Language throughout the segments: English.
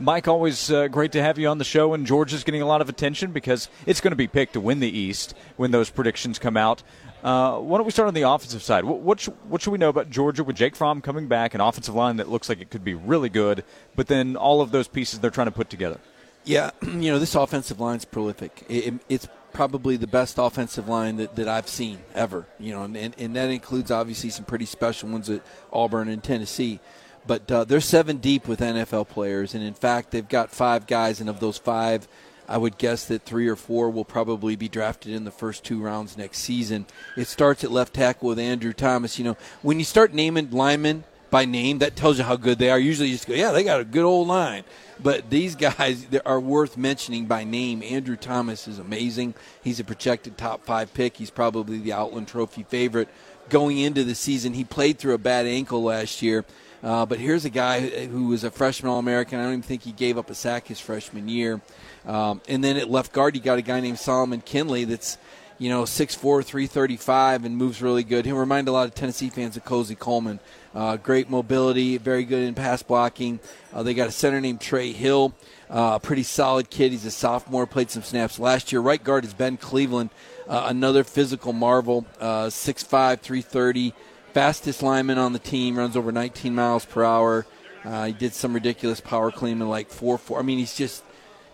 Mike, always uh, great to have you on the show, and Georgia's getting a lot of attention because it's going to be picked to win the East when those predictions come out. Uh, why don't we start on the offensive side? What, what, sh- what, should we know about Georgia with Jake Fromm coming back, an offensive line that looks like it could be really good, but then all of those pieces they're trying to put together? Yeah, you know, this offensive line's prolific. It, it's probably the best offensive line that, that I've seen ever, you know, and, and that includes obviously some pretty special ones at Auburn and Tennessee. But uh, they're seven deep with NFL players, and in fact, they've got five guys, and of those five, I would guess that three or four will probably be drafted in the first two rounds next season. It starts at left tackle with Andrew Thomas. You know, when you start naming linemen by name, that tells you how good they are. Usually, you just go, yeah, they got a good old line. But these guys are worth mentioning by name. Andrew Thomas is amazing. He's a projected top five pick. He's probably the Outland Trophy favorite going into the season. He played through a bad ankle last year uh, but here's a guy who was a freshman All American. I don't even think he gave up a sack his freshman year. Um, and then at left guard, you got a guy named Solomon Kindley that's, you know, 6'4, 335 and moves really good. He'll remind a lot of Tennessee fans of Cosey Coleman. Uh, great mobility, very good in pass blocking. Uh, they got a center named Trey Hill, uh, pretty solid kid. He's a sophomore, played some snaps last year. Right guard is Ben Cleveland, uh, another physical marvel, uh, 6'5, 330 fastest lineman on the team, runs over 19 miles per hour. Uh, he did some ridiculous power clean in like four four. I mean, he's just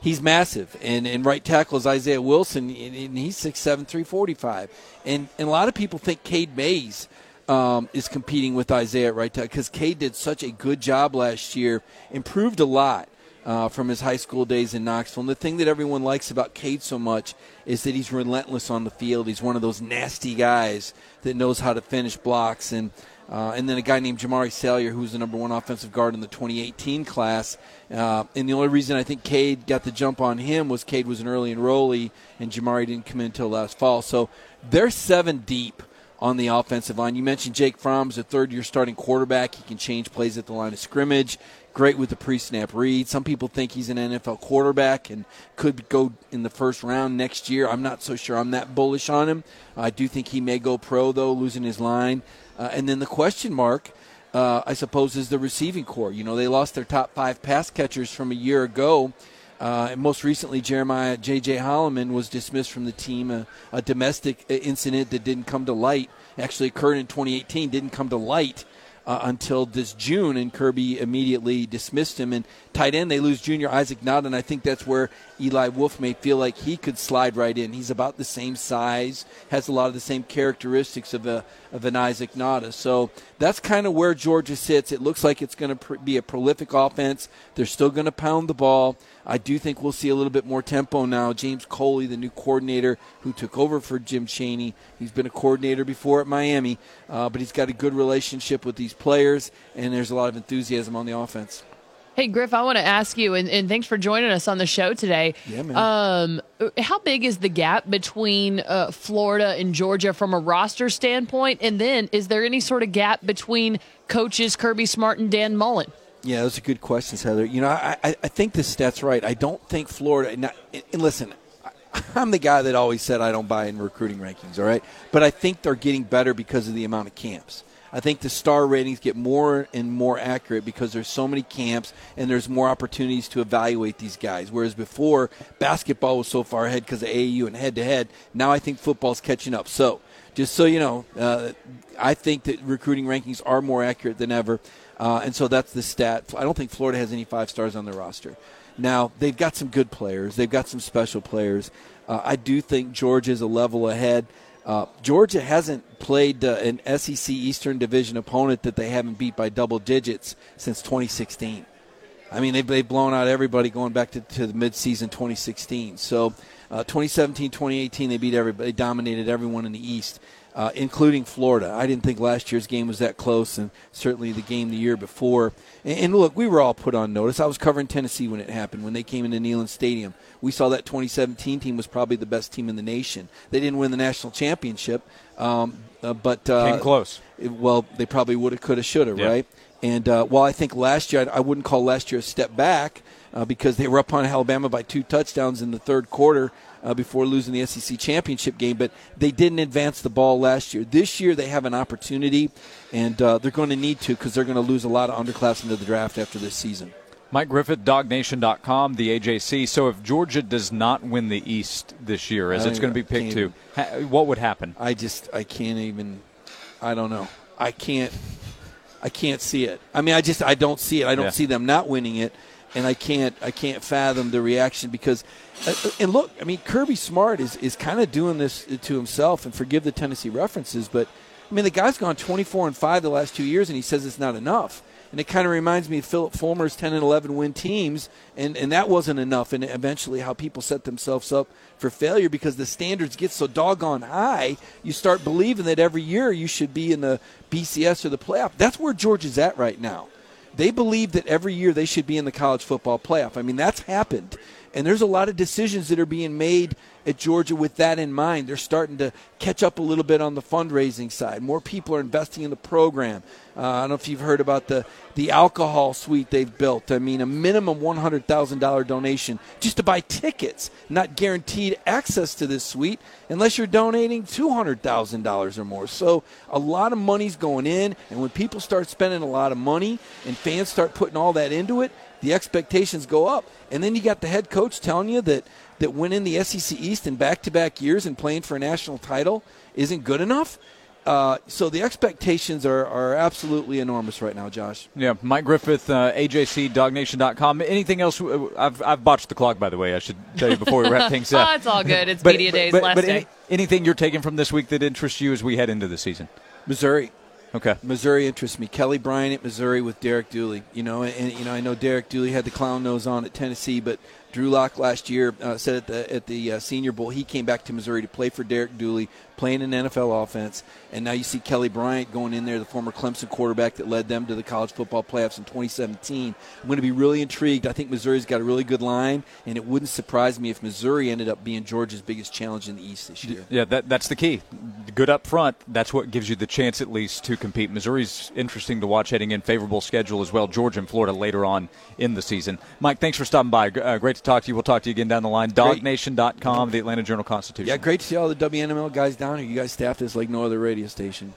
he's massive. And and right tackle is Isaiah Wilson, and, he's six seven three forty five. And and a lot of people think Cade Mays. Um, is competing with Isaiah at right tackle because Cade did such a good job last year, improved a lot uh, from his high school days in Knoxville. And the thing that everyone likes about Cade so much is that he's relentless on the field. He's one of those nasty guys that knows how to finish blocks. And uh, and then a guy named Jamaree Salyer, who's the number one offensive guard in the 2018 class. Uh, and the only reason I think Cade got the jump on him was Cade was an early enrollee, and Jamaree didn't come in until last fall. So they're seven deep on the offensive line. You mentioned Jake Fromm is a third year starting quarterback. He can change plays at the line of scrimmage great with the pre-snap read. Some people think he's an NFL quarterback and could go in the first round next year. I'm not so sure. I'm that bullish on him. I do think he may go pro though, losing his line. Uh, and then the question mark, uh, I suppose, is the receiving corps. You know, they lost their top five pass catchers from a year ago. Uh, and most recently, Jeremiah J.J. Holloman was dismissed from the team. A, a domestic incident that didn't come to light actually occurred in 2018, didn't come to light uh, until this June, and Kirby immediately dismissed him. And tight end, they lose junior Isaac Nauta, and I think that's where Eli Wolf may feel like he could slide right in. He's about the same size, has a lot of the same characteristics of a of an Isaac Nauta. So that's kind of where Georgia sits. It looks like it's going to pr- be a prolific offense. They're still going to pound the ball. I do think we'll see a little bit more tempo now. James Coley, the new coordinator who took over for Jim Chaney, he's been a coordinator before at Miami, uh, but he's got a good relationship with these players, and there's a lot of enthusiasm on the offense. Hey Griff, I want to ask you, and, and, thanks for joining us on the show today. Yeah, man. Um, how big is the gap between uh, Florida and Georgia from a roster standpoint? And then, is there any sort of gap between coaches Kirby Smart and Dan Mullen? Yeah, those are good questions, Heather. You know, I, I, I think the stat's right. I don't think Florida. Not, and listen, I'm the guy that always said I don't buy in recruiting rankings, all right? But I think they're getting better because of the amount of camps. I think the star ratings get more and more accurate because there's so many camps and there's more opportunities to evaluate these guys. Whereas before, basketball was so far ahead because of AAU and head to head. Now I think football's catching up. So, just so you know, uh, I think that recruiting rankings are more accurate than ever. Uh, and so that's the stat. I don't think Florida has any five stars on their roster. Now, they've got some good players, they've got some special players. Uh, I do think Georgia's a level ahead. Uh, Georgia hasn't played uh, an SEC Eastern Division opponent that they haven't beat by double digits since 2016. I mean, they've, they've blown out everybody going back to, to the midseason 2016. So, uh, 2017, 2018, they beat everybody, dominated everyone in the East uh, including Florida. I didn't think last year's game was that close, and certainly the game the year before. And, and, look, we were all put on notice. I was covering Tennessee when it happened, when they came into Neyland Stadium. We saw that 2017 team was probably the best team in the nation. They didn't win the national championship, um, uh, but uh, came close. It, well, they probably would have, could have, should have, yep. right? And uh, while I think last year, I, I wouldn't call last year a step back uh, because they were up on Alabama by two touchdowns in the third quarter uh, before losing the SEC championship game, but they didn't advance the ball last year. This year they have an opportunity, and uh, they're going to need to because they're going to lose a lot of underclassmen to the draft after this season. Mike Griffith, DawgNation.com, the AJC. So if Georgia does not win the East this year, as it's going to be picked to, ha- what would happen? I just I can't even I don't know. I can't I can't see it. I mean I just I don't see it. I don't Yeah. see them not winning it and I can't I can't fathom the reaction because uh, and look, I mean Kirby Smart is is kind of doing this to himself and forgive the Tennessee references, but I mean the guy's gone 24 and 5 the last 2 years and he says it's not enough. And it kind of reminds me of Phillip Fulmer's 10 and 11 win teams, and, and that wasn't enough. And eventually, how people set themselves up for failure because the standards get so doggone high, you start believing that every year you should be in the BCS or the playoff. That's where Georgia's at right now. They believe that every year they should be in the college football playoff. I mean, that's happened. And there's a lot of decisions that are being made at Georgia with that in mind. They're starting to catch up a little bit on the fundraising side. More people are investing in the program. Uh, I don't know if you've heard about the, the alcohol suite they've built. I mean, a minimum $100,000 donation just to buy tickets, not guaranteed access to this suite unless you're donating $200,000 or more. So a lot of money's going in, and when people start spending a lot of money and fans start putting all that into it, the expectations go up. And then you got the head coach telling you that, that winning the SEC East in back to back years and playing for a national title isn't good enough. Uh, so the expectations are, are absolutely enormous right now, Josh. Yeah, Mike Griffith, uh, AJC, DawgNation.com. Anything else? I've, I've botched the clock, by the way. I should tell you before we wrap things Oh, up. it's all good. It's But- media but- days, but- last but day. any- anything you're taking from this week that interests you as we head into the season? Missouri. Okay. Missouri interests me. Kelly Bryant at Missouri with Derek Dooley. You know, and you know I know Derek Dooley had the clown nose on at Tennessee, but Drew Lock last year uh, said at the at the uh, Senior Bowl he came back to Missouri to play for Derek Dooley, playing an NFL offense, and now you see Kelly Bryant going in there, the former Clemson quarterback that led them to the college football playoffs in 2017. I'm going to be really intrigued. I think Missouri's got a really good line, and it wouldn't surprise me if Missouri ended up being Georgia's biggest challenge in the East this year. Yeah, that, that's the key. Good up front. That's what gives you the chance, at least, to compete. Missouri's interesting to watch heading in. Favorable schedule as well. Georgia and Florida later on in the season. Mike, thanks for stopping by. Uh, great to talk to you. We'll talk to you again down the line. DawgNation.com, the Atlanta Journal Constitution. Yeah, great to see all the WNML guys down here. You guys staff this like no other radio station.